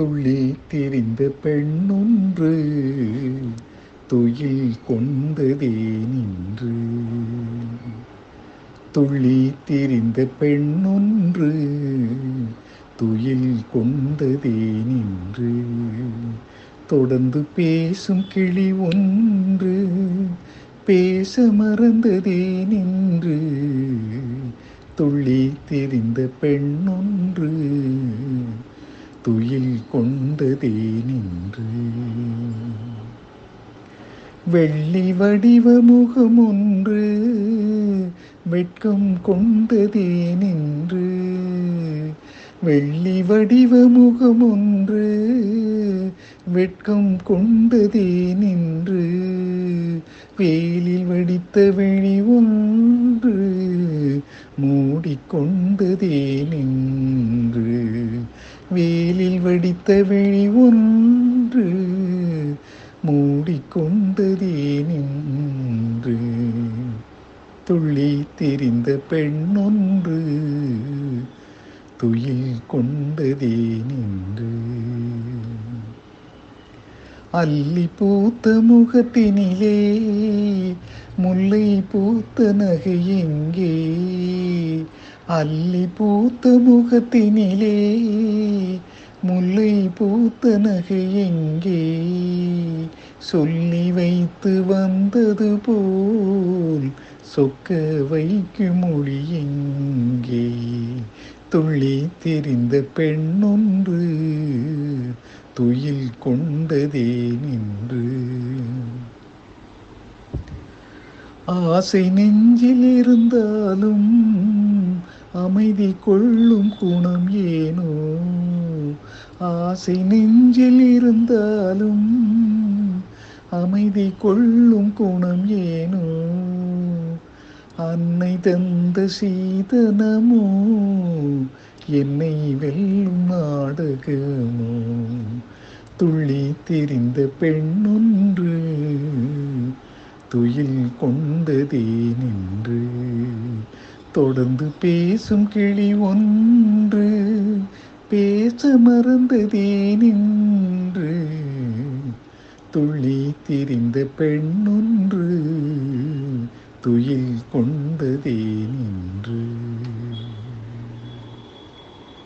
துள்ளி திரிந்த பெண்ணொன்று துயில் கொண்டதே நின்று. துள்ளி திரிந்த பெண்ணொன்று துயில் கொண்டதே நின்று. தொடர்ந்து பேசும் கிளி ஒன்று பேச மறந்ததே நின்று. துள்ளி திரிந்த பெண்ணொன்று துயில் கொண்டதே நின்று. வெள்ளி வடிவ முகமொன்று வெட்கம் கொண்டதே நின்று. வெள்ளி வடிவ முகமொன்று வெட்கம் கொண்டதே நின்று. வேலில் வடித்த வெளி ஒன்று மூடிக்கொண்டதே நின்று. வடித்த வெளி ஒன்று மூடிக்கொண்டதே நின்று துள்ளி திரிந்த பெண்ணொன்று துயில் கொண்டதே நின்று அல்லி பூத்த முகத்தினிலே முல்லை பூத்த நகை எங்கே அல்லி பூத்த முகத்தினிலே முல்லை பூத்த நகை எங்கே சொல்லி வைத்து வந்தது போல் சொக்க வைக்கும் மொழி எங்கே? துள்ளி தெரிந்த பெண்ணொன்று துயில் கொண்டதே நின்று ஆசை நெஞ்சில் இருந்தாலும் அமைதி கொள்ளும் குணம் ஏனோ? ஆசை நெஞ்சில் இருந்தாலும் அமைதி கொள்ளும் குணம் ஏனோ? அன்னை தந்த சீதனமோ? என்னை வெல்லும் நாடகமோ? துள்ளி தெரிந்த பெண்ணொன்று துயில் கொண்டதே நின்று தொடர்ந்து பேசும் கிளி ஒன்று பேச மறந்ததே நின்று துள்ளி திரிந்த பெண்ணொன்று துயில் கொண்டதே நின்று.